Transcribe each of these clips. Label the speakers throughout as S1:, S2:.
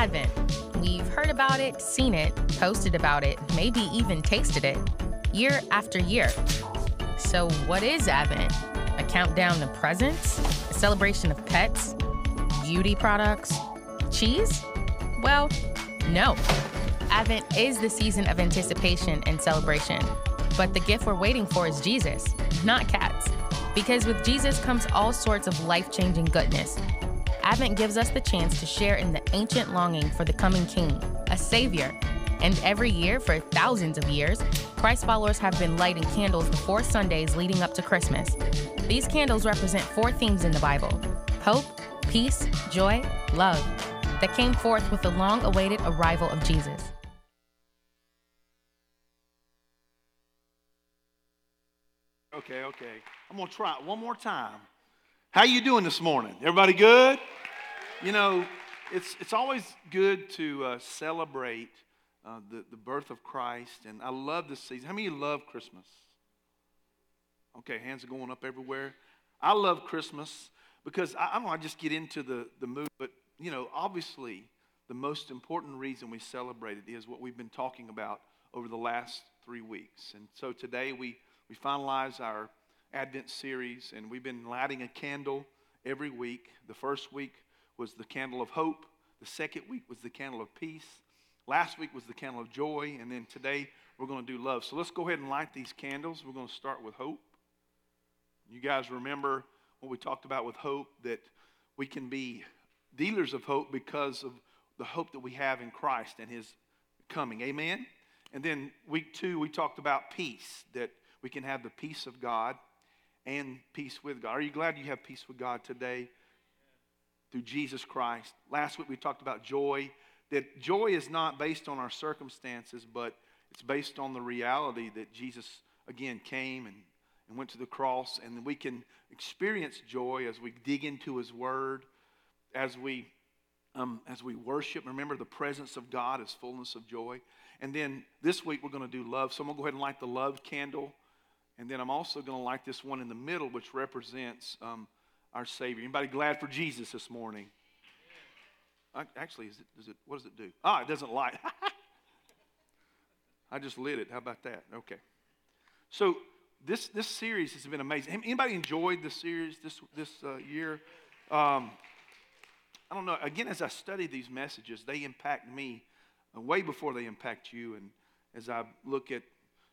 S1: Advent. We've heard about it, seen it, posted about it, maybe even tasted it, year after year. So, what is Advent? A countdown to presents? A celebration of pets? Beauty products? Cheese? Well, no. Advent is the season of anticipation and celebration. But the gift we're waiting for is Jesus, not cats. Because with Jesus comes all sorts of life changing goodness. Advent gives us the chance to share in the ancient longing for the coming King, a Savior. And every year, for thousands of years, Christ followers have been lighting candles the four Sundays leading up to Christmas. These candles represent four themes in the Bible hope, peace, joy, love that came forth with the long awaited arrival of Jesus.
S2: Okay, okay. I'm gonna try it one more time. How you doing this morning? Everybody good? You know, it's it's always good to uh, celebrate uh, the the birth of Christ, and I love this season. How many love Christmas? Okay, hands are going up everywhere. I love Christmas because I, I don't know. I just get into the the mood, but you know, obviously, the most important reason we celebrate it is what we've been talking about over the last three weeks, and so today we we finalize our Advent series, and we've been lighting a candle every week. The first week was the candle of hope, the second week was the candle of peace, last week was the candle of joy, and then today we're going to do love. So let's go ahead and light these candles. We're going to start with hope. You guys remember what we talked about with hope that we can be dealers of hope because of the hope that we have in Christ and his coming. Amen. And then week 2 we talked about peace that we can have the peace of God and peace with God. Are you glad you have peace with God today through Jesus Christ? Last week we talked about joy, that joy is not based on our circumstances, but it's based on the reality that Jesus, again, came and, and went to the cross, and we can experience joy as we dig into His Word, as we um, as we worship. Remember, the presence of God is fullness of joy. And then this week we're going to do love. So I'm going to go ahead and light the love candle. And then I'm also going to light this one in the middle, which represents um, our Savior. Anybody glad for Jesus this morning? Actually, is it, what does it do? Ah, it doesn't light. I just lit it. How about that? Okay. So this, this series has been amazing. Anybody enjoyed the series this, this uh, year? Um, I don't know. Again, as I study these messages, they impact me uh, way before they impact you. And as I look at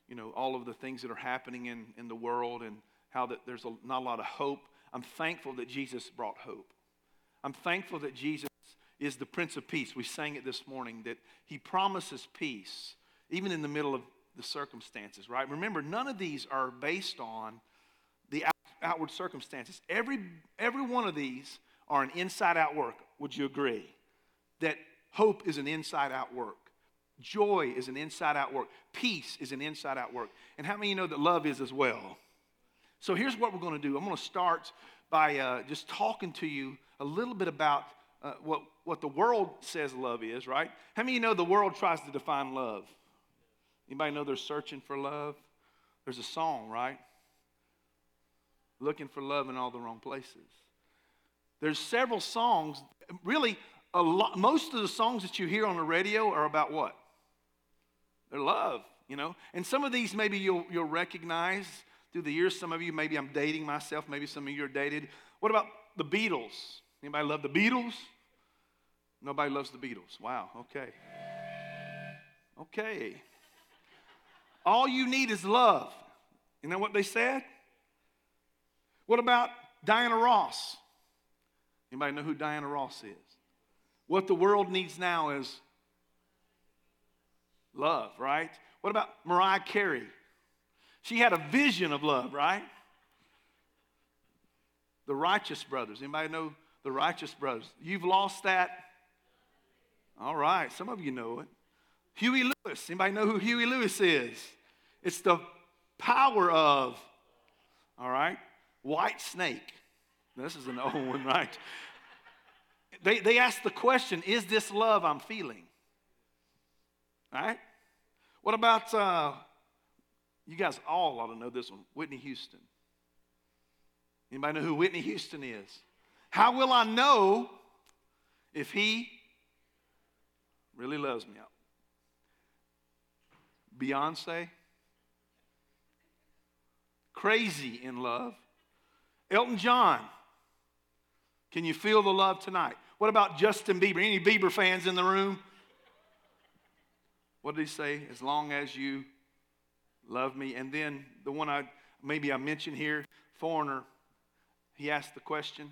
S2: you know, all of the things that are happening in, in the world and how that there's a, not a lot of hope. I'm thankful that Jesus brought hope. I'm thankful that Jesus is the Prince of Peace. We sang it this morning that he promises peace even in the middle of the circumstances, right? Remember, none of these are based on the outward circumstances. Every, every one of these are an inside out work. Would you agree? That hope is an inside out work. Joy is an inside out work. Peace is an inside out work. And how many of you know that love is as well? So here's what we're going to do. I'm going to start by uh, just talking to you a little bit about uh, what, what the world says love is, right? How many of you know the world tries to define love? Anybody know they're searching for love? There's a song, right? Looking for love in all the wrong places. There's several songs. Really, a lot, most of the songs that you hear on the radio are about what? They're love, you know. And some of these maybe you'll, you'll recognize through the years. Some of you, maybe I'm dating myself. Maybe some of you are dated. What about the Beatles? Anybody love the Beatles? Nobody loves the Beatles. Wow, okay. Okay. All you need is love. You know what they said? What about Diana Ross? Anybody know who Diana Ross is? What the world needs now is love, right? What about Mariah Carey? She had a vision of love, right? The Righteous Brothers. Anybody know the Righteous Brothers? You've lost that? All right, some of you know it. Huey Lewis. Anybody know who Huey Lewis is? It's the power of, all right, Whitesnake. This is an old one, right? They, they ask the question, is this love I'm feeling? Right? What about, uh, you guys all ought to know this one, Whitney Houston. Anybody know who Whitney Houston is? How will I know if he really loves me. Beyonce, crazy in love. Elton John, can you feel the love tonight? What about Justin Bieber? Any Bieber fans in the room? What did he say? As long as you love me. And then the one I maybe I mentioned here, Foreigner, he asked the question,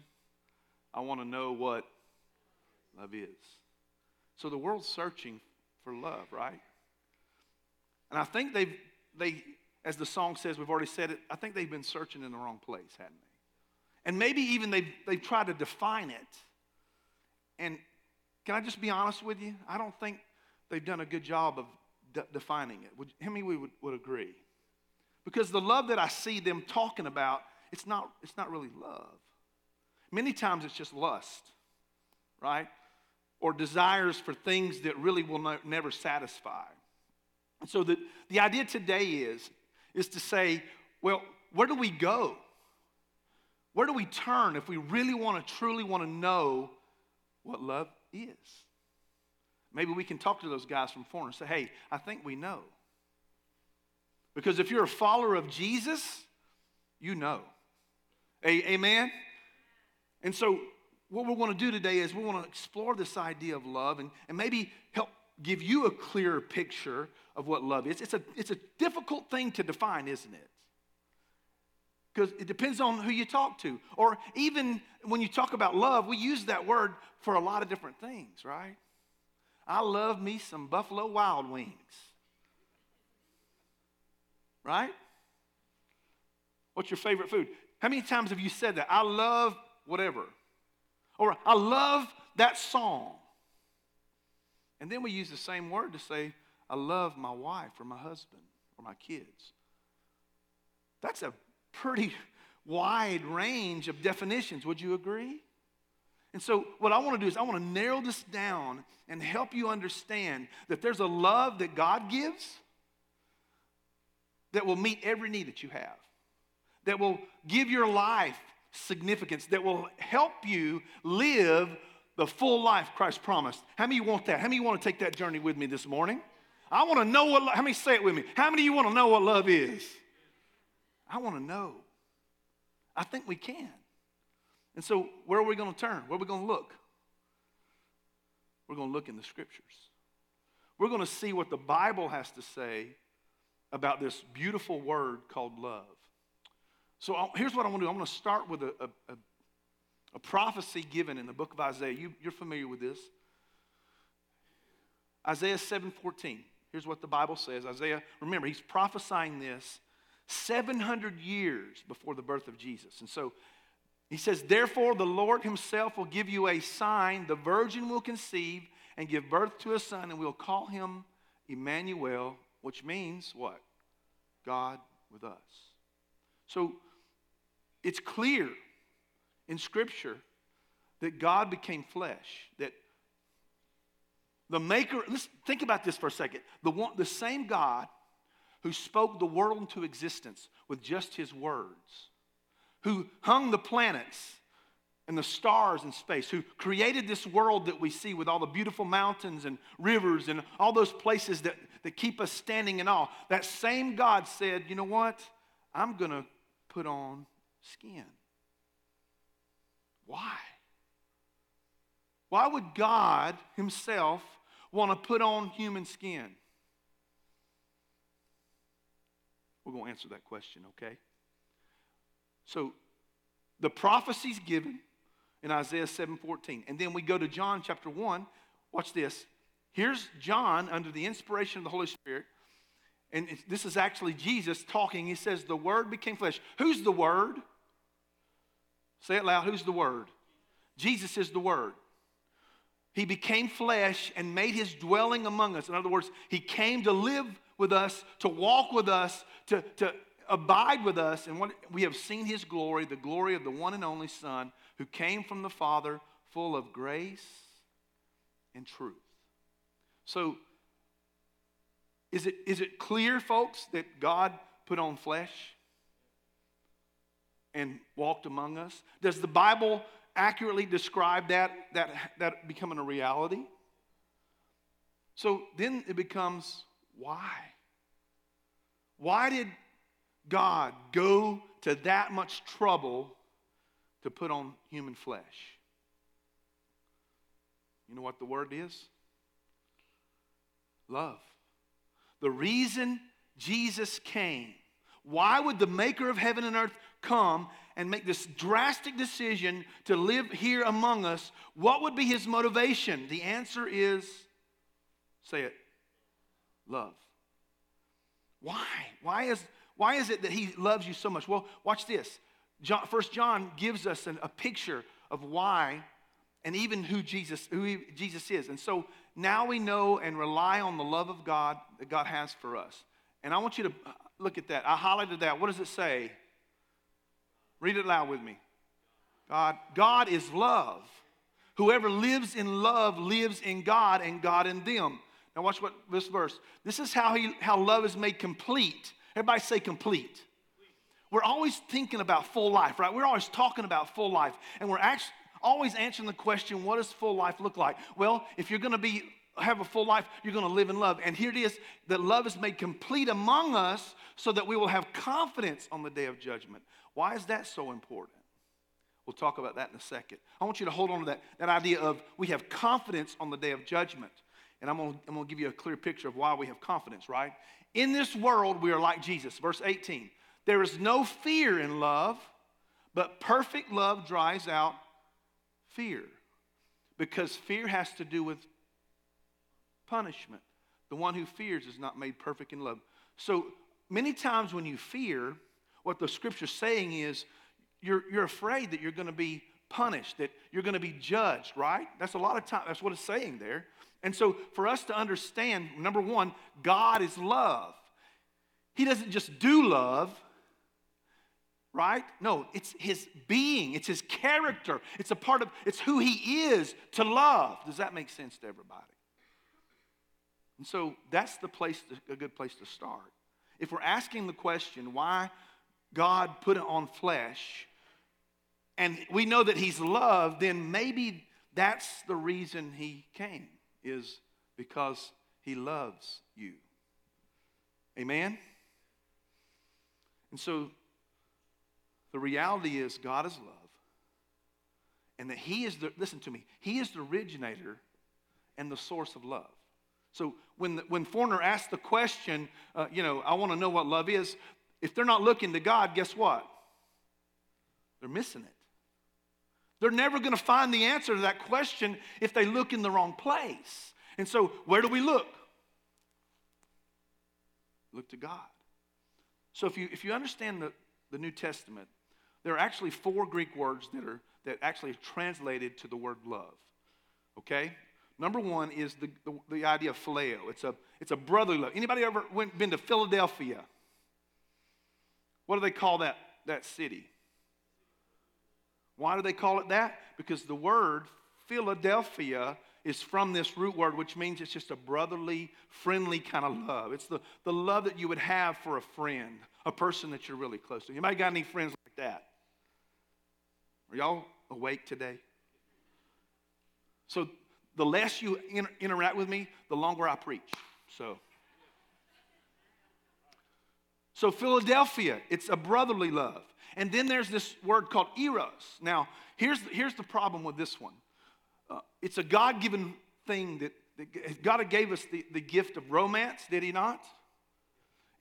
S2: I want to know what love is. So the world's searching for love, right? And I think they've, they, as the song says, we've already said it, I think they've been searching in the wrong place, hadn't they? And maybe even they've, they've tried to define it. And can I just be honest with you? I don't think they've done a good job of de- defining it. Would, how many would, would agree? Because the love that I see them talking about, it's not, it's not really love. Many times it's just lust, right? Or desires for things that really will no, never satisfy. And so the, the idea today is, is to say, well, where do we go? Where do we turn if we really want to truly want to know what love is? Maybe we can talk to those guys from foreign and say, hey, I think we know. Because if you're a follower of Jesus, you know. Amen? And so, what we're going to do today is we want to explore this idea of love and, and maybe help give you a clearer picture of what love is. It's a, it's a difficult thing to define, isn't it? Because it depends on who you talk to. Or even when you talk about love, we use that word for a lot of different things, right? I love me some Buffalo Wild Wings. Right? What's your favorite food? How many times have you said that? I love whatever. Or I love that song. And then we use the same word to say, I love my wife or my husband or my kids. That's a pretty wide range of definitions. Would you agree? And so, what I want to do is, I want to narrow this down and help you understand that there's a love that God gives that will meet every need that you have, that will give your life significance, that will help you live the full life Christ promised. How many want that? How many want to take that journey with me this morning? I want to know what, how many say it with me? How many of you want to know what love is? I want to know. I think we can. And so, where are we going to turn? Where are we going to look? We're going to look in the scriptures. We're going to see what the Bible has to say about this beautiful word called love. So, uh, here's what I want to do I'm going to start with a, a, a prophecy given in the book of Isaiah. You, you're familiar with this. Isaiah 7:14. Here's what the Bible says. Isaiah, remember, he's prophesying this 700 years before the birth of Jesus. And so he says, Therefore, the Lord himself will give you a sign. The virgin will conceive and give birth to a son, and we'll call him Emmanuel, which means what? God with us. So it's clear in Scripture that God became flesh, that the maker, let's think about this for a second. The, one, the same God who spoke the world into existence with just his words, who hung the planets and the stars in space, who created this world that we see with all the beautiful mountains and rivers and all those places that, that keep us standing in awe. That same God said, you know what? I'm going to put on skin. Why? Why would God Himself want to put on human skin? We're going to answer that question, okay? So, the prophecies given in Isaiah 7:14. And then we go to John chapter 1. Watch this. Here's John under the inspiration of the Holy Spirit. And this is actually Jesus talking. He says, The Word became flesh. Who's the Word? Say it loud. Who's the Word? Jesus is the Word. He became flesh and made his dwelling among us. In other words, he came to live with us, to walk with us, to, to abide with us. And what, we have seen his glory, the glory of the one and only Son who came from the Father, full of grace and truth. So, is it, is it clear, folks, that God put on flesh and walked among us? Does the Bible accurately describe that, that, that becoming a reality? So then it becomes why? Why did God go to that much trouble to put on human flesh? You know what the word is? Love. The reason Jesus came, why would the maker of heaven and earth come and make this drastic decision to live here among us? What would be his motivation? The answer is say it love. Why? Why is, why is it that he loves you so much? Well, watch this. John, First John gives us an, a picture of why and even who Jesus, who he, Jesus is. And so now we know and rely on the love of God that God has for us. And I want you to uh, look at that. I highlighted that. What does it say? Read it loud with me. God, God is love. Whoever lives in love lives in God and God in them. Now watch what this verse. This is how he how love is made complete. Everybody say complete. We're always thinking about full life, right? We're always talking about full life. And we're actually always answering the question, what does full life look like? Well, if you're going to be have a full life, you're going to live in love. And here it is that love is made complete among us so that we will have confidence on the day of judgment. Why is that so important? We'll talk about that in a second. I want you to hold on to that, that idea of we have confidence on the day of judgment. And I'm going, to, give you a clear picture of why we have confidence, right? In this world, we are like Jesus. Verse 18 There is no fear in love, but perfect love drives out fear. Because fear has to do with punishment. The one who fears is not made perfect in love. So many times when you fear, what the scripture's saying is you're, you're afraid that you're going to be punished, that you're going to be judged, right? That's a lot of time. That's what it's saying there. And so, for us to understand, number one, God is love. He doesn't just do love, right? No, it's his being, it's his character, it's a part of, it's who he is to love. Does that make sense to everybody? And so, that's the place, to, a good place to start. If we're asking the question, why God put it on flesh, and we know that he's love, then maybe that's the reason he came is because he loves you. Amen? And so the reality is God is love. And that he is the, listen to me, he is the originator and the source of love. So when, the, when Foreigner asks the question, uh, you know, I want to know what love is, if they're not looking to God, guess what? They're missing it. They're never going to find the answer to that question if they look in the wrong place. And so, where do we look? Look to God. So, if you, if you understand the, the New Testament, there are actually four Greek words that are that actually are translated to the word love. Okay? Number one is the, the, the idea of phileo. It's a, it's a brotherly love. Anybody ever went, been to Philadelphia? What do they call that, that city? Why do they call it that? Because the word Philadelphia is from this root word, which means it's just a brotherly, friendly kind of love. It's the, the love that you would have for a friend, a person that you're really close to. Might got any friends like that? Are y'all awake today? So the less you inter- interact with me, the longer I preach. So. So, Philadelphia, it's a brotherly love. And then there's this word called eros. Now, here's, here's the problem with this one uh, it's a God given thing that, that, God gave us the, the gift of romance, did He not?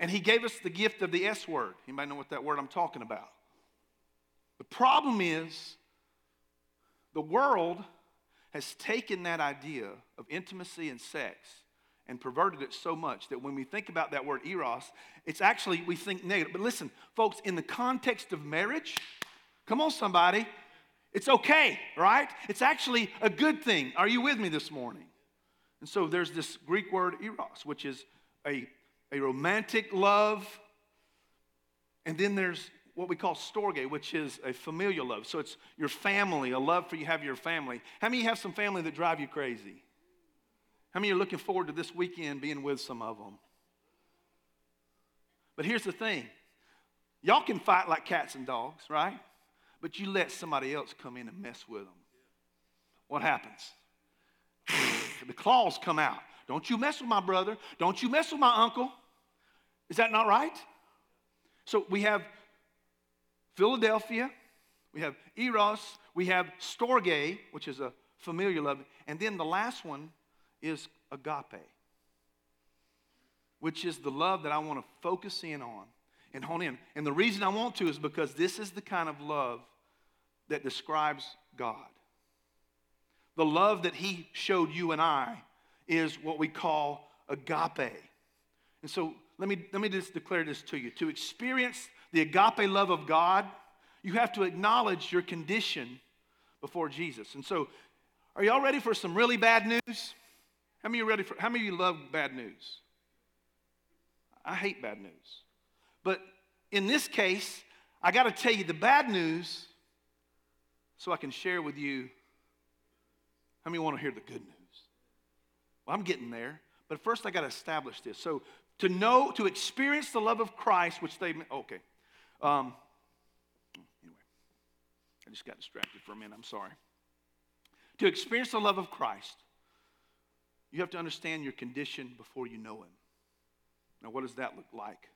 S2: And He gave us the gift of the S word. Might know what that word I'm talking about. The problem is the world has taken that idea of intimacy and sex and perverted it so much that when we think about that word eros, it's actually, we think negative. But listen, folks, in the context of marriage, come on, somebody, it's okay, right? It's actually a good thing. Are you with me this morning? And so there's this Greek word eros, which is a, a romantic love. And then there's what we call storge, which is a familial love. So it's your family, a love for you have your family. How many have some family that drive you crazy? How many are looking forward to this weekend being with some of them? But here's the thing y'all can fight like cats and dogs, right? But you let somebody else come in and mess with them. What happens? the claws come out, Don't you mess with my brother. Don't you mess with my uncle. Is that not right? So we have Philadelphia, we have Eros, we have Storge, which is a familiar love, and then the last one is agape, which is the love that I want to focus in on and hone in. And the reason I want to is because this is the kind of love that describes God. The love that He showed you and I is what we call agape. And so let me, let me just declare this to you. To experience the agape love of God, you have to acknowledge your condition before Jesus. And so, are y'all ready for some really bad news? How many you ready for how many of you love bad news? I hate bad news. But in this case, I got to tell you the bad news so I can share with you. How many want to hear the good news? Well, I'm getting there. But first, I got to establish this. So, to know, to experience the love of Christ, which they, okay. Um, anyway, I just got distracted for a minute. I'm sorry. To experience the love of Christ, you have to understand your condition before you know Him. Now, what does that look like?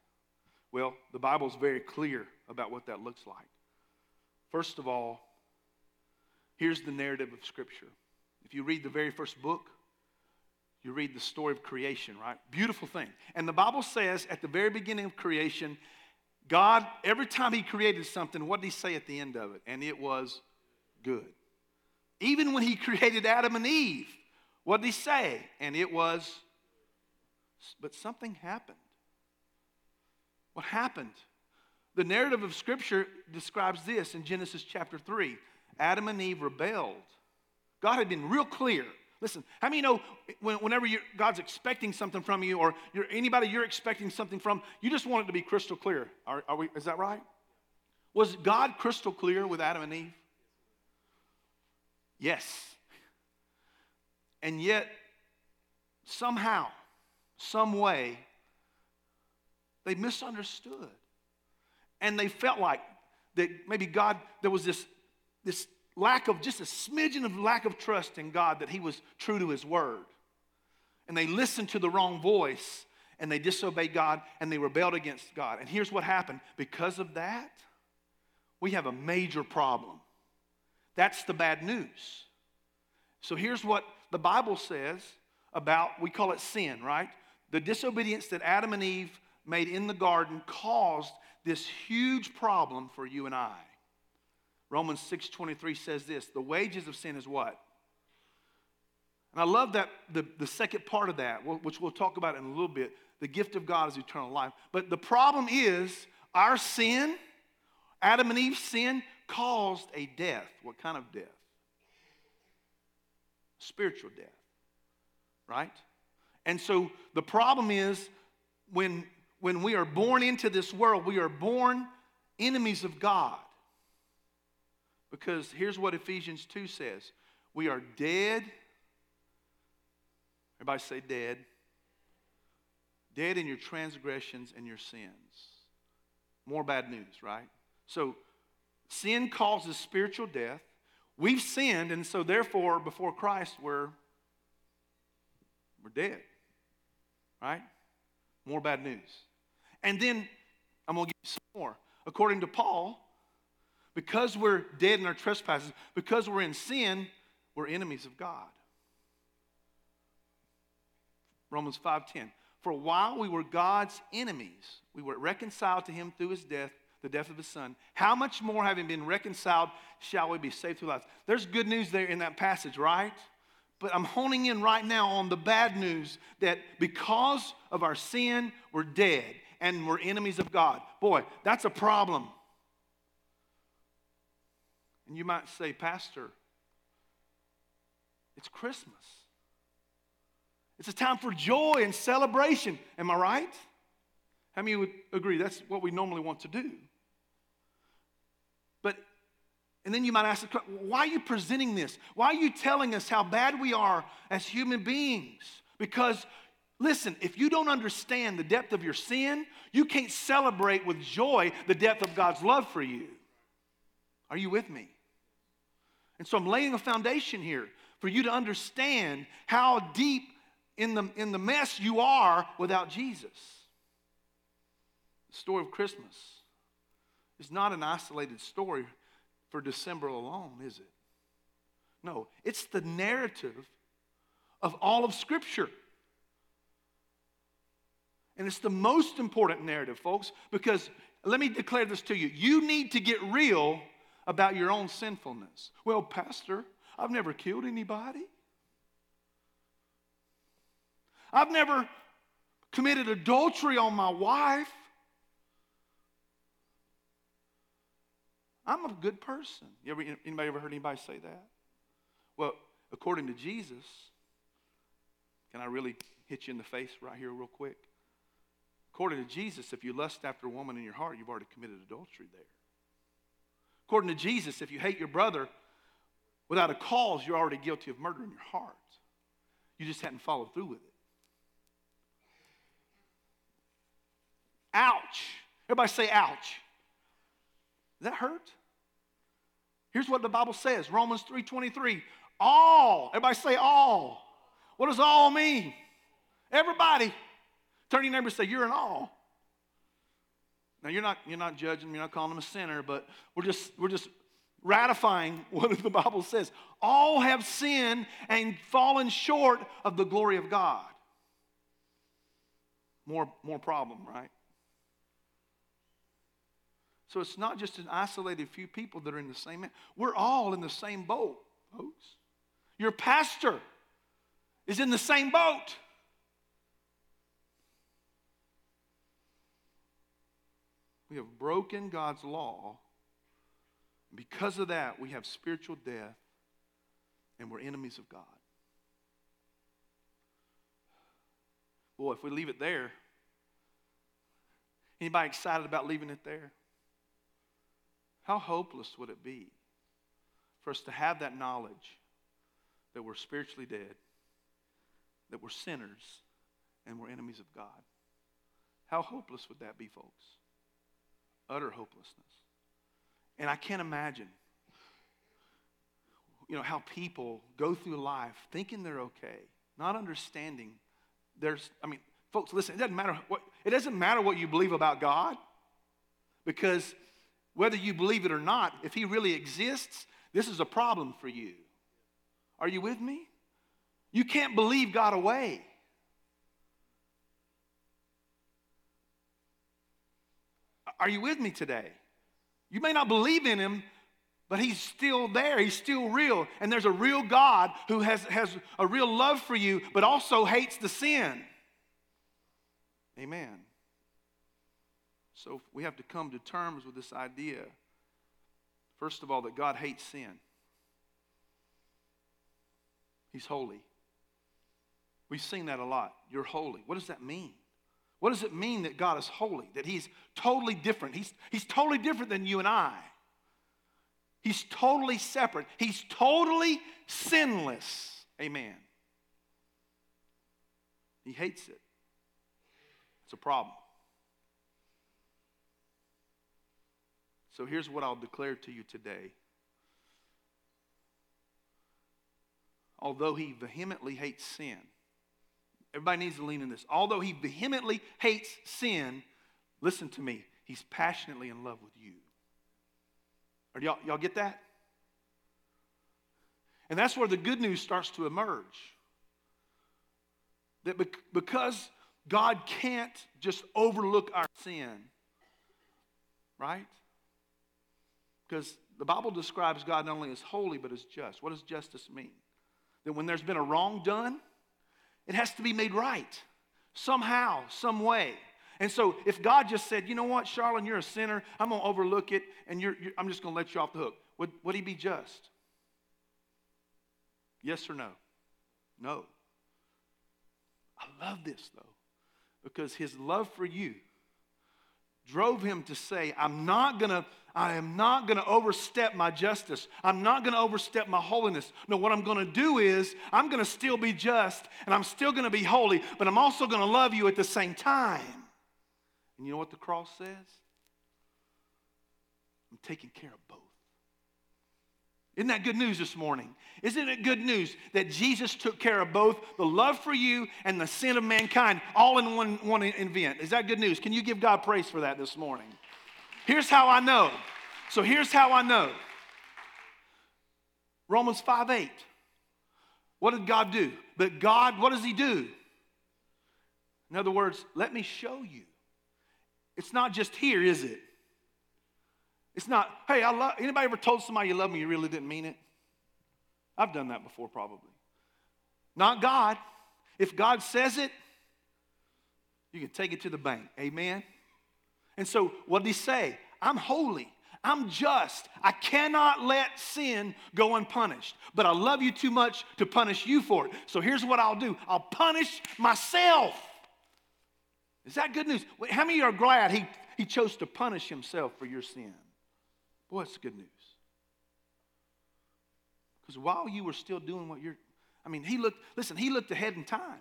S2: Well, the Bible's very clear about what that looks like. First of all, here's the narrative of Scripture. If you read the very first book, you read the story of creation, right? Beautiful thing. And the Bible says at the very beginning of creation, God, every time He created something, what did He say at the end of it? And it was good. Even when He created Adam and Eve, what did He say? And it was, but something happened. What happened? The narrative of Scripture describes this in Genesis chapter 3. Adam and Eve rebelled. God had been real clear Listen, how many know whenever God's expecting something from you or you're, anybody you're expecting something from, you just want it to be crystal clear? Are, are we, is that right? Was God crystal clear with Adam and Eve? Yes. And yet, somehow, some way, they misunderstood. And they felt like that maybe God, there was this, this lack of just a smidgen of lack of trust in God that He was true to His word. And they listened to the wrong voice and they disobeyed God and they rebelled against God. And here's what happened because of that, we have a major problem. That's the bad news. So here's what the Bible says about, we call it sin, right? The disobedience that Adam and Eve made in the garden caused this huge problem for you and I. Romans 6:23 says this, the wages of sin is what? And I love that the, the second part of that, which we'll talk about in a little bit. The gift of God is eternal life. But the problem is our sin, Adam and Eve's sin, caused a death. What kind of death? Spiritual death. Right? And so the problem is when, when we are born into this world, we are born enemies of God. Because here's what Ephesians 2 says We are dead. Everybody say dead. Dead in your transgressions and your sins. More bad news, right? So, sin causes spiritual death. We've sinned, and so therefore, before Christ, we're, we're dead. Right? More bad news. And then I'm going to give you some more. According to Paul, because we're dead in our trespasses, because we're in sin, we're enemies of God. Romans 5:10. For while we were God's enemies, we were reconciled to him through his death, the death of his son. How much more having been reconciled shall we be saved through life? There's good news there in that passage, right? But I'm honing in right now on the bad news that because of our sin, we're dead and we're enemies of God. Boy, that's a problem. And you might say, Pastor, it's Christmas. It's a time for joy and celebration. Am I right? How many would agree that's what we normally want to do? But, and then you might ask, why are you presenting this? Why are you telling us how bad we are as human beings? Because, listen, if you don't understand the depth of your sin, you can't celebrate with joy the depth of God's love for you. Are you with me? And so I'm laying a foundation here for you to understand how deep in the, in the mess you are without Jesus. The story of Christmas is not an isolated story for December alone, is it? No, it's the narrative of all of Scripture. And it's the most important narrative, folks, because let me declare this to you. You need to get real about your own sinfulness. Well, Pastor, I've never killed anybody. I've never committed adultery on my wife. I'm a good person. You ever, anybody ever heard anybody say that? Well, according to Jesus, can I really hit you in the face right here, real quick? According to Jesus, if you lust after a woman in your heart, you've already committed adultery there. According to Jesus, if you hate your brother without a cause, you're already guilty of murder in your heart. You just hadn't followed through with it. Ouch. Everybody say ouch. Does that hurt? Here's what the Bible says, Romans 3:23. All. Everybody say all. What does all mean? Everybody. Turn your neighbor and say, You're an all. Now you're not, you're not judging, you're not calling them a sinner, but we're just, we're just ratifying what the Bible says. All have sinned and fallen short of the glory of God. More, more problem, right? So it's not just an isolated few people that are in the same. We're all in the same boat, folks. Your pastor is in the same boat. We have broken God's law. Because of that, we have spiritual death and we're enemies of God. Boy, if we leave it there, anybody excited about leaving it there? How hopeless would it be for us to have that knowledge that we're spiritually dead, that we're sinners, and we're enemies of God? How hopeless would that be, folks? utter hopelessness. And I can't imagine, you know, how people go through life thinking they're okay, not understanding there's, I mean, folks, listen, it doesn't matter what, it doesn't matter what you believe about God, because whether you believe it or not, if He really exists, this is a problem for you. Are you with me? You can't believe God away. Are you with me today? You may not believe in him, but he's still there. He's still real. And there's a real God who has, has a real love for you, but also hates the sin. Amen. So we have to come to terms with this idea, first of all, that God hates sin. He's holy. We've seen that a lot. You're holy. What does that mean? What does it mean that God is holy? That He's totally different? He's, he's totally different than you and I. He's totally separate. He's totally sinless. Amen. He hates it. It's a problem. So here's what I'll declare to you today. Although he vehemently hates sin, Everybody needs to lean in this. Although he vehemently hates sin, listen to me, he's passionately in love with you. Are y'all, y'all get that? And that's where the good news starts to emerge. That because God can't just overlook our sin, right? Because the Bible describes God not only as holy, but as just. What does justice mean? That when there's been a wrong done, it has to be made right somehow, some way. And so if God just said, you know what, Charlene, you're a sinner, I'm going to overlook it, and you're, you're, I'm just going to let you off the hook, would, would he be just? Yes or no? No. I love this, though, because his love for you drove him to say, I'm not going to I am not going to overstep my justice. I'm not going to overstep my holiness. No, what I'm going to do is I'm going to still be just and I'm still going to be holy, but I'm also going to love you at the same time. And you know what the cross says? I'm taking care of both. Isn't that good news this morning? Isn't it good news that Jesus took care of both the love for you and the sin of mankind all in one, one event? Is that good news? Can you give God praise for that this morning? Here's how I know. So here's how I know. Romans 5 8. What did God do? But God, what does He do? In other words, let me show you. It's not just here, is it? It's not, hey, I love anybody ever told somebody you love me, you really didn't mean it? I've done that before, probably. Not God. If God says it, you can take it to the bank. Amen. And so, what did he say? I'm holy. I'm just. I cannot let sin go unpunished. But I love you too much to punish you for it. So here's what I'll do I'll punish myself. Is that good news? How many are glad he, he chose to punish himself for your sin? Boy, it's good news. Because while you were still doing what you're, I mean, he looked, listen, he looked ahead in time.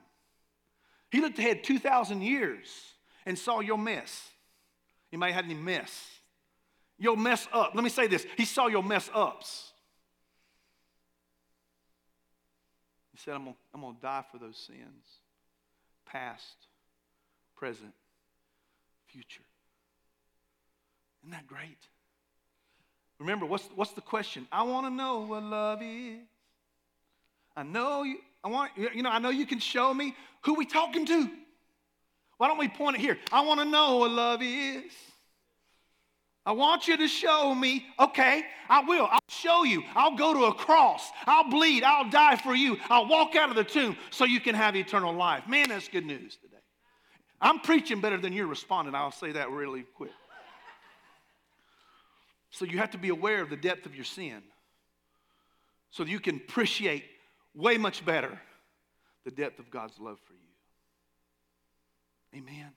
S2: He looked ahead 2,000 years and saw your mess. Have had any mess. You'll mess up. Let me say this He saw your mess ups. He said, I'm going I'm to die for those sins, past, present, future. Isn't that great? Remember, what's, what's the question? I want to know what love is. I know you, I want, you know, I know you can show me who we talking to. Why don't we point it here? I want to know what love is. I want you to show me. Okay, I will. I'll show you. I'll go to a cross. I'll bleed. I'll die for you. I'll walk out of the tomb so you can have eternal life. Man, that's good news today. I'm preaching better than you're responding. I'll say that really quick. So you have to be aware of the depth of your sin so you can appreciate way much better the depth of God's love for you. Amen.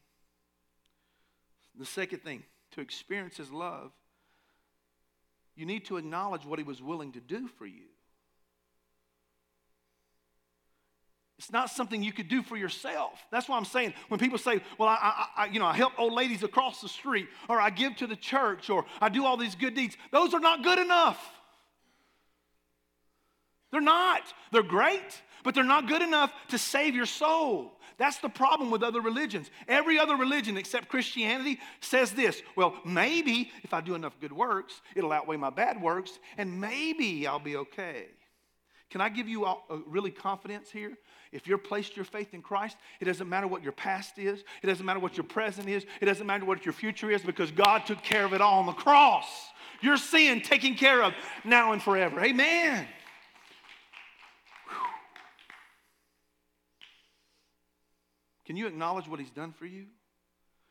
S2: The second thing, to experience his love, you need to acknowledge what he was willing to do for you. It's not something you could do for yourself. That's why I'm saying when people say, "Well, I, I, you know, I help old ladies across the street, or I give to the church, or I do all these good deeds," those are not good enough. They're not. They're great, but they're not good enough to save your soul. That's the problem with other religions. Every other religion except Christianity says this well, maybe if I do enough good works, it'll outweigh my bad works, and maybe I'll be okay. Can I give you a, uh, really confidence here? If you're placed your faith in Christ, it doesn't matter what your past is, it doesn't matter what your present is, it doesn't matter what your future is, because God took care of it all on the cross. Your sin taken care of now and forever. Amen. Can you acknowledge what he's done for you?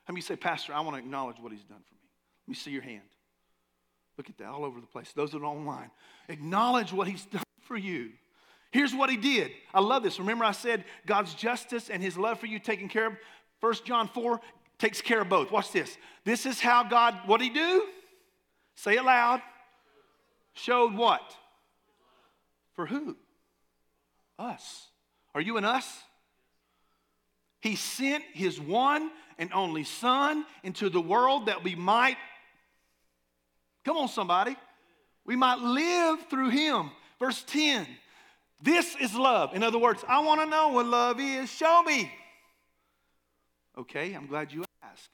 S2: How many say, Pastor, I want to acknowledge what he's done for me? Let me see your hand. Look at that all over the place. Those that are online. Acknowledge what he's done for you. Here's what he did. I love this. Remember, I said God's justice and his love for you taken care of. 1 John 4 takes care of both. Watch this. This is how God, what he do? Say it loud. Showed what? For who? Us. Are you and us? He sent his one and only Son into the world that we might, come on, somebody, we might live through him. Verse 10 this is love. In other words, I want to know what love is. Show me. Okay, I'm glad you asked.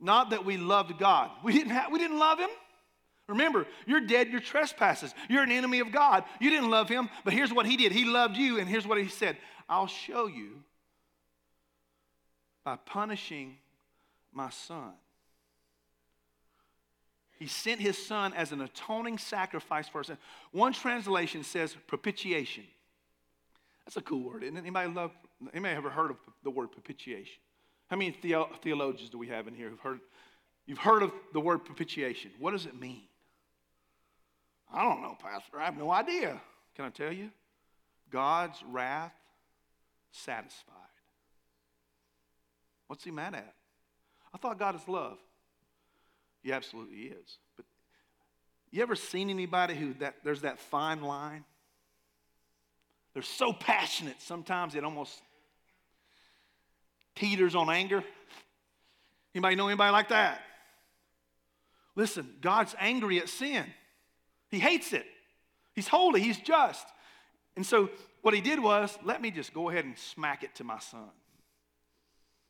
S2: Not that we loved God. We didn't, have, we didn't love him. Remember, you're dead, your trespasses. You're an enemy of God. You didn't love him, but here's what he did. He loved you, and here's what he said I'll show you by punishing my son. He sent his son as an atoning sacrifice for us. One translation says propitiation. That's a cool word, isn't it? Anybody love? Anybody ever heard of the word propitiation? How many theo- theologians do we have in here who've heard? You've heard of the word propitiation. What does it mean? I don't know, Pastor. I have no idea. Can I tell you? God's wrath satisfied. What's he mad at? I thought God is love. He absolutely is. But you ever seen anybody who that there's that fine line? They're so passionate sometimes it almost teeters on anger. Anybody know anybody like that? Listen, God's angry at sin. He hates it. He's holy, he's just. And so what he did was, let me just go ahead and smack it to my son.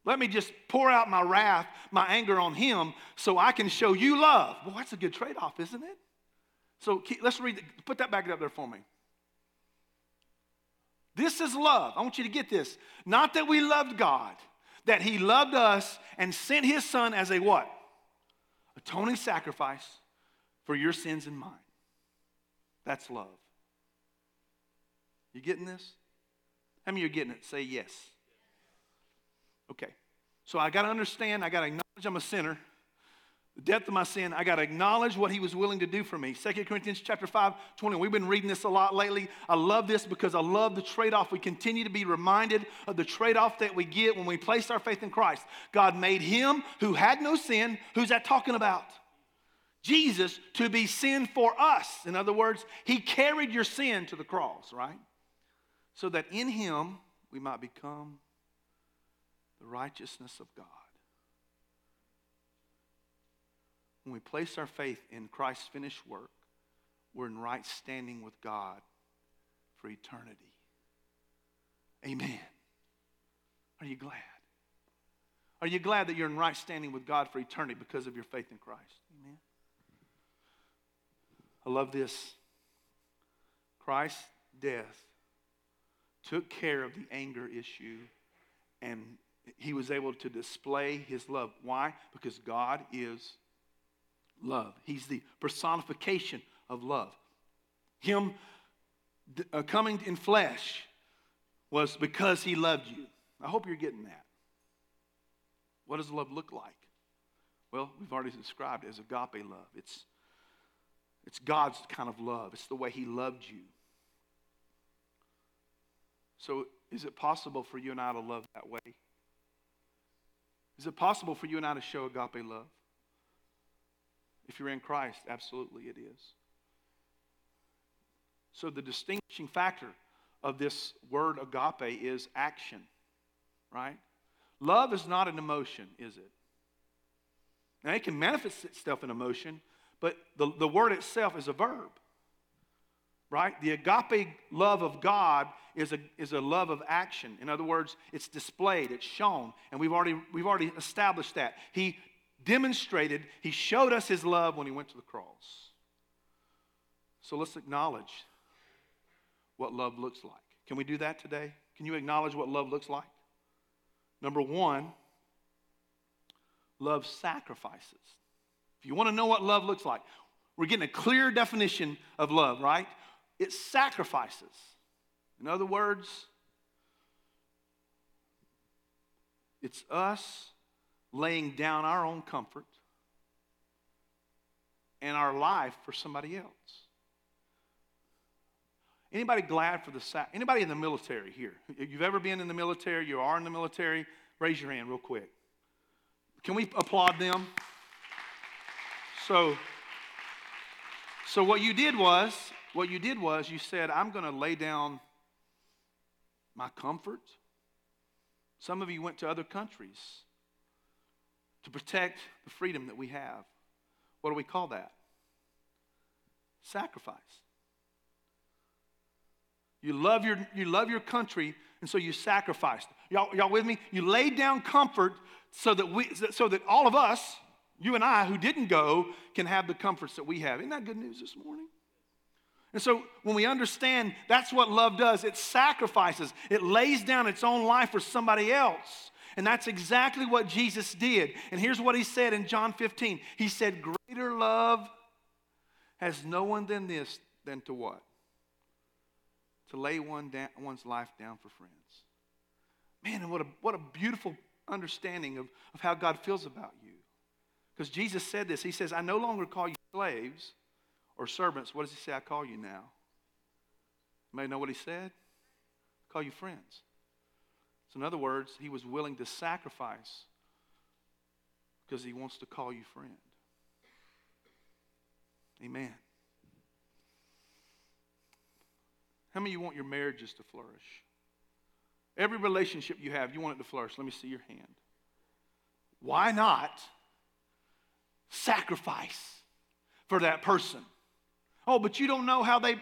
S2: Let me just pour out my wrath, my anger on him so I can show you love. Well, that's a good trade off, isn't it? So let's read, put that back up there for me. This is love. I want you to get this. Not that we loved God, that he loved us and sent his son as a what? Atoning sacrifice for your sins and mine. That's love. You getting this? How many are getting it? Say yes. Okay. So I got to understand, I got to acknowledge I'm a sinner. The depth of my sin, I got to acknowledge what he was willing to do for me. 2 Corinthians chapter 5, 20. We've been reading this a lot lately. I love this because I love the trade-off. We continue to be reminded of the trade-off that we get when we place our faith in Christ. God made him who had no sin. Who's that talking about? Jesus to be sin for us. In other words, he carried your sin to the cross, right? So that in him we might become the righteousness of God. When we place our faith in Christ's finished work, we're in right standing with God for eternity. Amen. Are you glad? Are you glad that you're in right standing with God for eternity because of your faith in Christ? Amen. I love this. Christ's death took care of the anger issue and he was able to display his love. Why? Because God is love. He's the personification of love. Him uh, coming in flesh was because he loved you. I hope you're getting that. What does love look like? Well, we've already described it as agape love. It's, it's God's kind of love, it's the way he loved you. So, is it possible for you and I to love that way? Is it possible for you and I to show agape love? If you're in Christ, absolutely it is. So, the distinguishing factor of this word agape is action, right? Love is not an emotion, is it? Now, it can manifest itself in emotion, but the, the word itself is a verb, right? The agape love of God is a, is a love of action. In other words, it's displayed, it's shown, and we've already, we've already established that. He demonstrated, he showed us his love when he went to the cross. So let's acknowledge what love looks like. Can we do that today? Can you acknowledge what love looks like? Number one, love sacrifices. If you want to know what love looks like, we're getting a clear definition of love, right? It sacrifices. In other words, it's us laying down our own comfort and our life for somebody else. Anybody glad for the sac? Anybody in the military here? If you've ever been in the military, you are in the military, raise your hand real quick. Can we applaud them? So, so what you did was, what you did was you said, I'm going to lay down my comfort. Some of you went to other countries to protect the freedom that we have. What do we call that? Sacrifice. You love your, you love your country, and so you sacrificed. Y'all, y'all with me? You laid down comfort so that, we, so that all of us, you and I, who didn't go, can have the comforts that we have. Isn't that good news this morning? And so when we understand that's what love does, it sacrifices, it lays down its own life for somebody else. And that's exactly what Jesus did. And here's what he said in John 15 He said, Greater love has no one than this, than to what? To lay one down, one's life down for friends. Man, and what a, what a beautiful understanding of, of how God feels about you. Because Jesus said this He says, I no longer call you slaves or servants. What does He say? I call you now. You may know what He said? I call you friends. So, in other words, he was willing to sacrifice because he wants to call you friend. Amen. How many of you want your marriages to flourish? Every relationship you have, you want it to flourish. Let me see your hand. Why not sacrifice for that person? Oh, but you don't know how they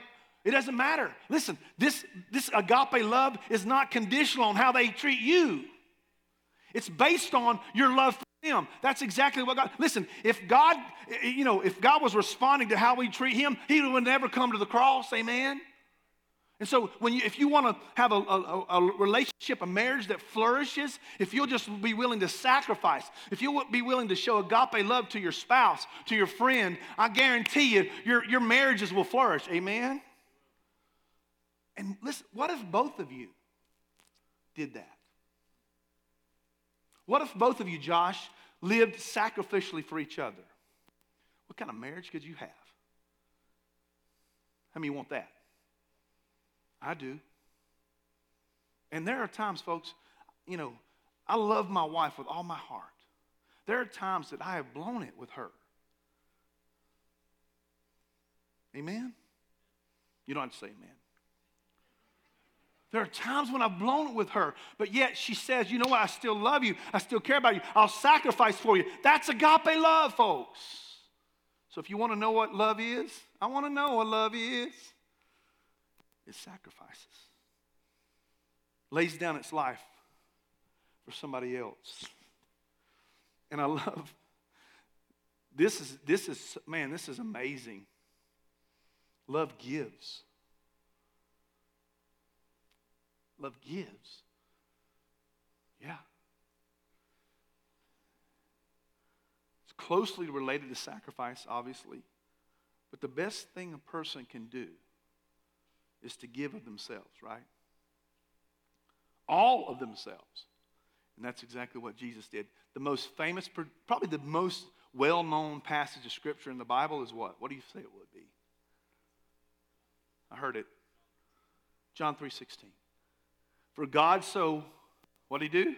S2: It doesn't matter. Listen, this, this agape love is not conditional on how they treat you. It's based on your love for them. That's exactly what God. Listen, if God, you know, if God was responding to how we treat him, he would never come to the cross. Amen. And so, when you, if you want to have a, a, a, relationship, a marriage that flourishes, if you'll just be willing to sacrifice, if you'll be willing to show agape love to your spouse, to your friend, I guarantee you, your, your marriages will flourish. Amen? And listen, what if both of you did that? What if both of you, Josh, lived sacrificially for each other? What kind of marriage could you have? How many want that? I do. And there are times, folks, you know, I love my wife with all my heart. There are times that I have blown it with her. Amen? You don't have to say amen. There are times when I've blown it with her, but yet she says, You know what? I still love you. I still care about you. I'll sacrifice for you. That's agape love, folks. So if you want to know what love is, I want to know what love is. It sacrifices, lays down its life for somebody else. And I love this is this is man, this is amazing. Love gives. Love gives. Yeah. It's closely related to sacrifice, obviously. But the best thing a person can do is to give of themselves, right? All of themselves. And that's exactly what Jesus did. The most famous, probably the most well known passage of Scripture in the Bible is what? What do you say it would be? I heard it. John 3:16. For God so, what did he do?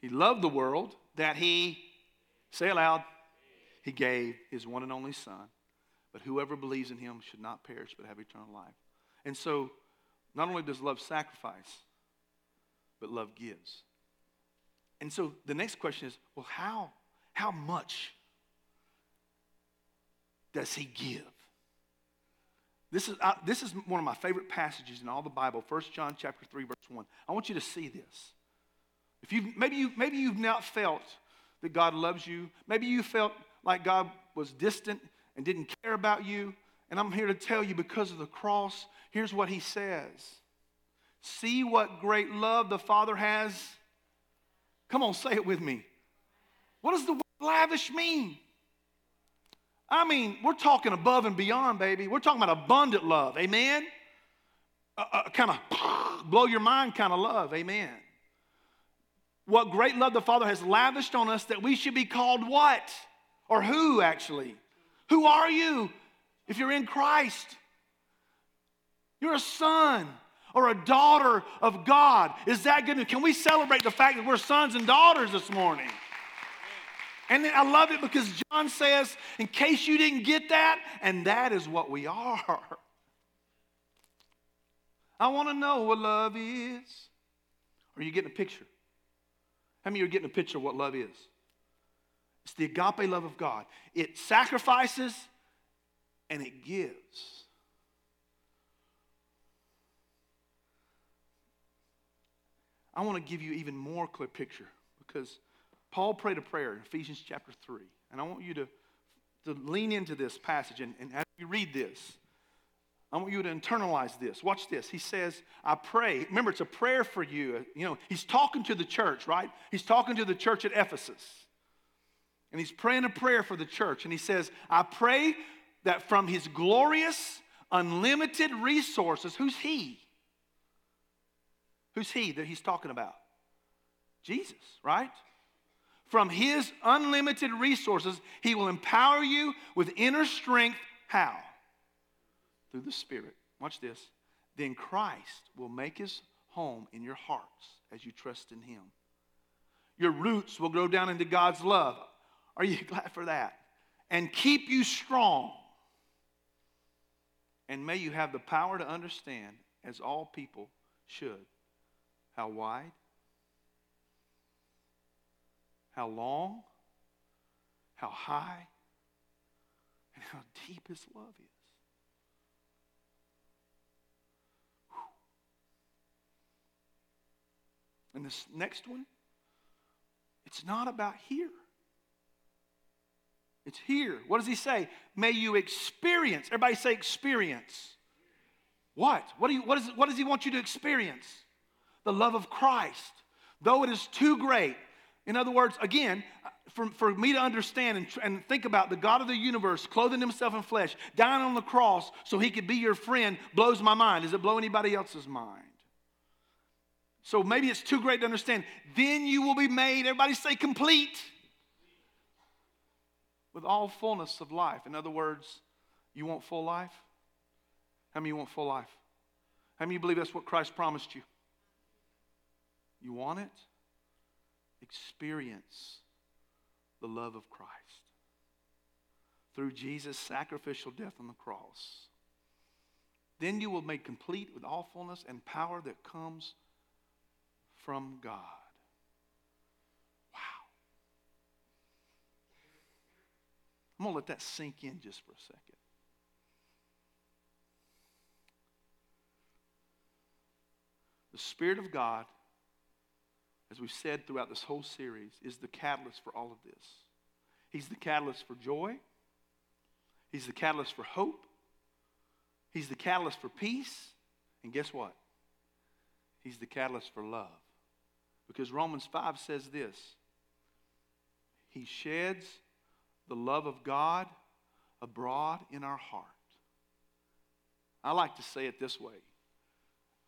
S2: He loved the world that he, say aloud, he gave his one and only Son but whoever believes in him should not perish but have eternal life. And so, not only does love sacrifice, but love gives. And so the next question is well, how, how much does he give? This is, this is one of my favorite passages in all the Bible, 1 John chapter 3, verse 1. I want you to see this. If you maybe you maybe you've not felt that God loves you, maybe you felt like God was distant and didn't care about you. And I'm here to tell you because of the cross, here's what he says See what great love the Father has. Come on, say it with me. What does the word lavish mean? I mean, we're talking above and beyond, baby. We're talking about abundant love. Amen? A, kind of blow your mind kind of love. Amen. What great love the Father has lavished on us that we should be called what? Or who, actually? Who are you if you're in Christ? You're a son or a daughter of God. Is that good? Can we celebrate the fact that we're sons and daughters this morning? And then I love it because John says, in case you didn't get that, and that is what we are. I want to know what love is. Are you getting a picture? How many of you are getting a picture of what love is? It's the agape love of God. It sacrifices and it gives. I want to give you even more clear picture because Paul prayed a prayer in Ephesians chapter 3. And I want you to, to lean into this passage. And, and as you read this, I want you to internalize this. Watch this. He says, I pray. Remember, it's a prayer for you. You know, he's talking to the church, right? He's talking to the church at Ephesus. And he's praying a prayer for the church. And he says, I pray that from his glorious, unlimited resources, who's he? Who's he that he's talking about? Jesus, right? From his unlimited resources, he will empower you with inner strength. How? Through the Spirit. Watch this. Then Christ will make his home in your hearts as you trust in him. Your roots will grow down into God's love. Are you glad for that? And keep you strong. And may you have the power to understand, as all people should, how wide, how long, how high, and how deep His love is. And this next one, it's not about here. It's here. What does he say? May you experience. Everybody say experience. What? What, do you, what, is, what does he want you to experience? The love of Christ. Though it is too great. In other words, again, for, for me to understand and, and think about the God of the universe clothing himself in flesh, dying on the cross so he could be your friend, blows my mind. Does it blow anybody else's mind? So maybe it's too great to understand. Then you will be made, everybody say complete, with all fullness of life. In other words, you want full life? How many want full life? How many believe that's what Christ promised you? You want it? Experience the love of Christ through Jesus' sacrificial death on the cross. Then you will be complete with all fullness and power that comes from God. Wow. I'm going to let that sink in just for a second. The Spirit of God, as we've said throughout this whole series, is the catalyst for all of this. He's the catalyst for joy. He's the catalyst for hope. He's the catalyst for peace. And guess what? He's the catalyst for love. Because Romans 5 says this He sheds the love of God abroad in our heart. I like to say it this way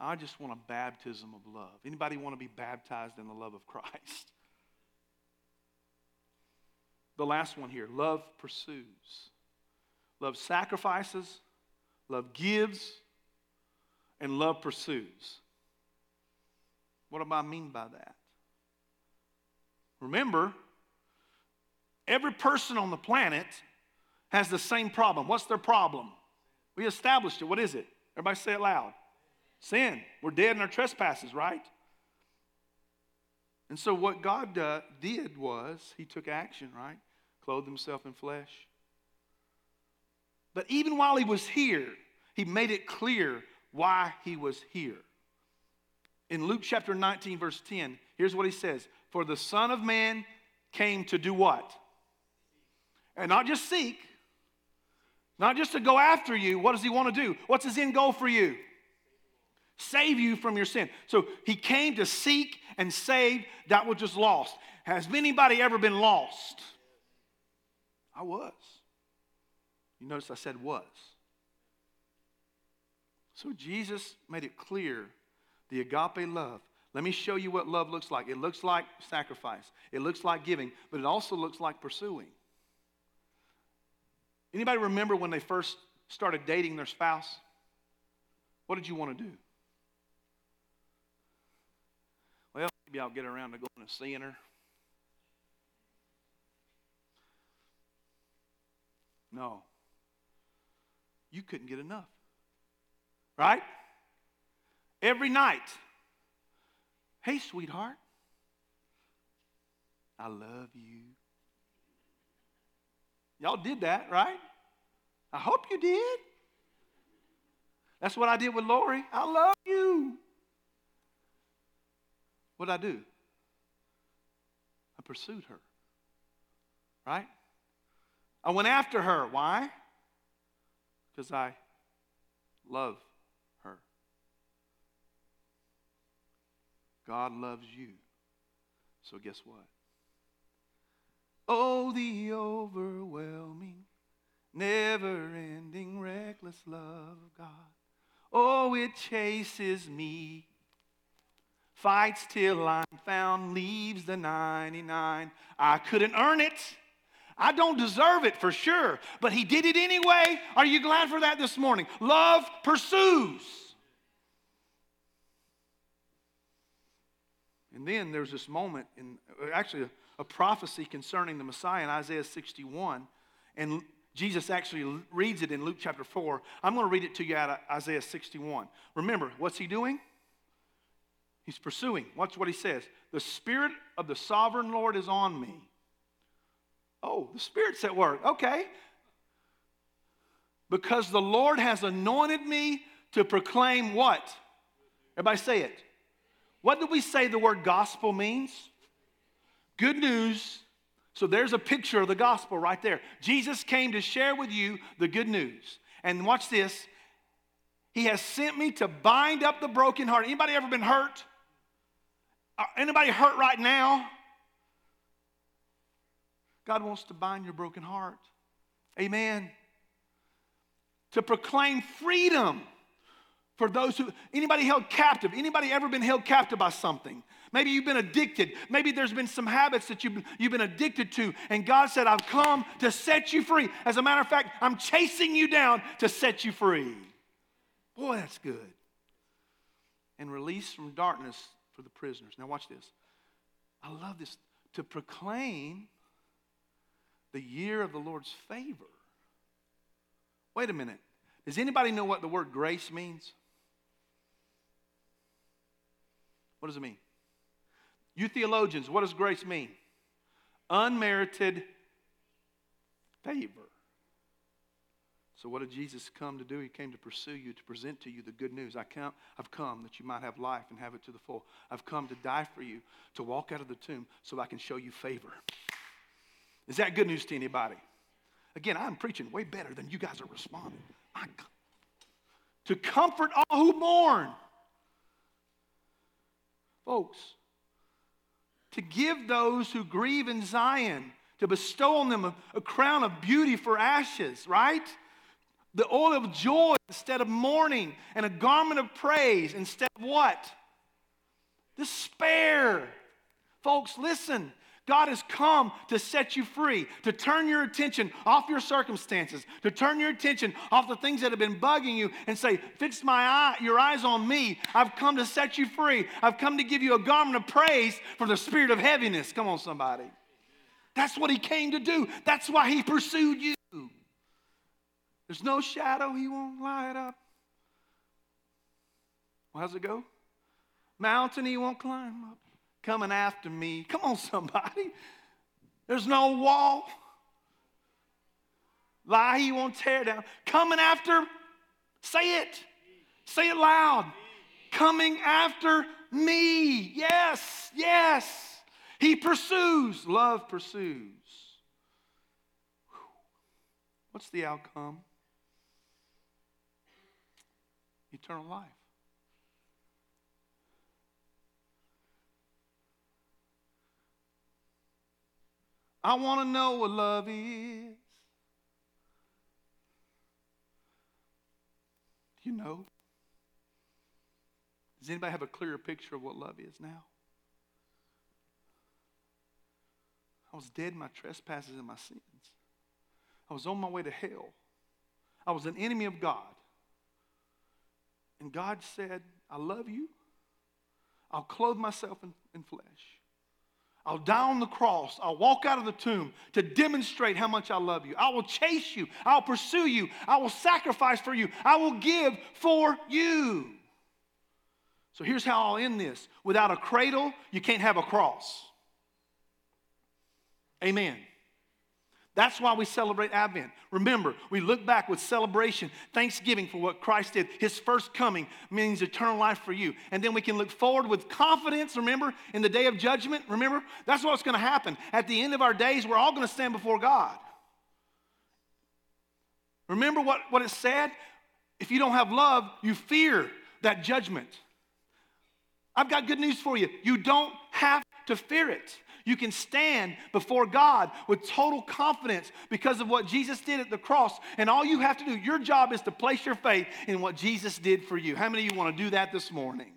S2: I just want a baptism of love. Anybody want to be baptized in the love of Christ? The last one here love pursues. Love sacrifices, love gives, and love pursues. What do I mean by that? Remember, every person on the planet has the same problem. What's their problem? We established it. What is it? Everybody say it loud. Sin. We're dead in our trespasses, right? And so, what God uh, did was, He took action, right? Clothed Himself in flesh. But even while He was here, He made it clear why He was here. In Luke chapter 19, verse 10, here's what he says For the Son of Man came to do what? And not just seek, not just to go after you. What does he want to do? What's his end goal for you? Save you from your sin. So he came to seek and save that which was lost. Has anybody ever been lost? I was. You notice I said was. So Jesus made it clear the agape love. Let me show you what love looks like. It looks like sacrifice, it looks like giving, but it also looks like pursuing. Anybody remember when they first started dating their spouse? What did you want to do? Well, maybe I'll get around to going and seeing her. No. You couldn't get enough. Right? every night. Hey, sweetheart, I love you. Y'all did that, right? I hope you did. That's what I did with Lori. I love you. What did I do? I pursued her. Right? I went after her. Why? Because I love her. God loves you. So, guess what? Oh, the overwhelming, never ending, reckless love of God. Oh, it chases me, fights till I'm found, leaves the 99. I couldn't earn it. I don't deserve it for sure, but He did it anyway. Are you glad for that this morning? Love pursues. And then there's this moment, in actually a, prophecy concerning the Messiah in Isaiah 61. And Jesus actually reads it in Luke chapter 4. I'm going to read it to you out of Isaiah 61. Remember, what's he doing? He's pursuing. Watch what he says. The Spirit of the sovereign Lord is on me. Oh, the Spirit's at work. Okay. Because the Lord has anointed me to proclaim what? Everybody say it What do we say the word gospel means? Good news. So there's a picture of the gospel right there. Jesus came to share with you the good news. And watch this. He has sent me to bind up the broken heart. Anybody ever been hurt? Uh, anybody hurt right now? God wants to bind your broken heart. Amen. To proclaim freedom for those who anybody held captive anybody ever been held captive by something maybe you've been addicted maybe there's been some habits that you've, you've been addicted to and god said i've come to set you free as a matter of fact i'm chasing you down to set you free boy that's good and release from darkness for the prisoners now watch this i love this to proclaim the year of the Lord's favor. Wait a minute. Does anybody know what the word grace means? What does it mean? You theologians, what does grace mean? Unmerited favor. So, what did Jesus come to do? He came to pursue you, to present to you the good news. I come, I've come that you might have life and have it to the full. I've come to die for you, to walk out of the tomb so I can show you favor. Is that good news to anybody? Again, I'm preaching way better than you guys are responding. God. To comfort all who mourn. Folks, to give those who grieve in Zion, to bestow on them a, a crown of beauty for ashes, right? The oil of joy instead of mourning, and a garment of praise instead of what? Despair. Folks, listen. God has come to set you free, to turn your attention off your circumstances, to turn your attention off the things that have been bugging you and say, Fix my eye, your eyes on me. I've come to set you free. I've come to give you a garment of praise for the spirit of heaviness. Come on, somebody. That's what he came to do. That's why he pursued you. There's no shadow he won't light up. Well, how's it go? Mountain he won't climb up coming after me. Come on, somebody. There's no wall. Lie he won't tear down. Coming after, say it. Say it loud. Coming after me. Yes, yes. He pursues. Love pursues. What's the outcome? Eternal life. I want to know what love is. Do you know? Does anybody have a clearer picture of what love is now? I was dead in my trespasses and my sins. I was on my way to hell. I was an enemy of God. And God said, I love you. I'll clothe myself in, in flesh. I'll die on the cross. I'll walk out of the tomb to demonstrate how much I love you. I will chase you. I'll pursue you. I will sacrifice for you. I will give for you. So here's how I'll end this without a cradle, you can't have a cross. Amen. That's why we celebrate Advent. Remember, we look back with celebration, thanksgiving for what Christ did. His first coming means eternal life for you. And then we can look forward with confidence, remember, in the day of judgment. Remember, that's what's going to happen. At the end of our days, we're all going to stand before God. Remember what, what it said? If you don't have love, you fear that judgment. I've got good news for you. You don't have to fear it. You can stand before God with total confidence because of what Jesus did at the cross. And all you have to do, your job is to place your faith in what Jesus did for you. How many of you want to do that this morning?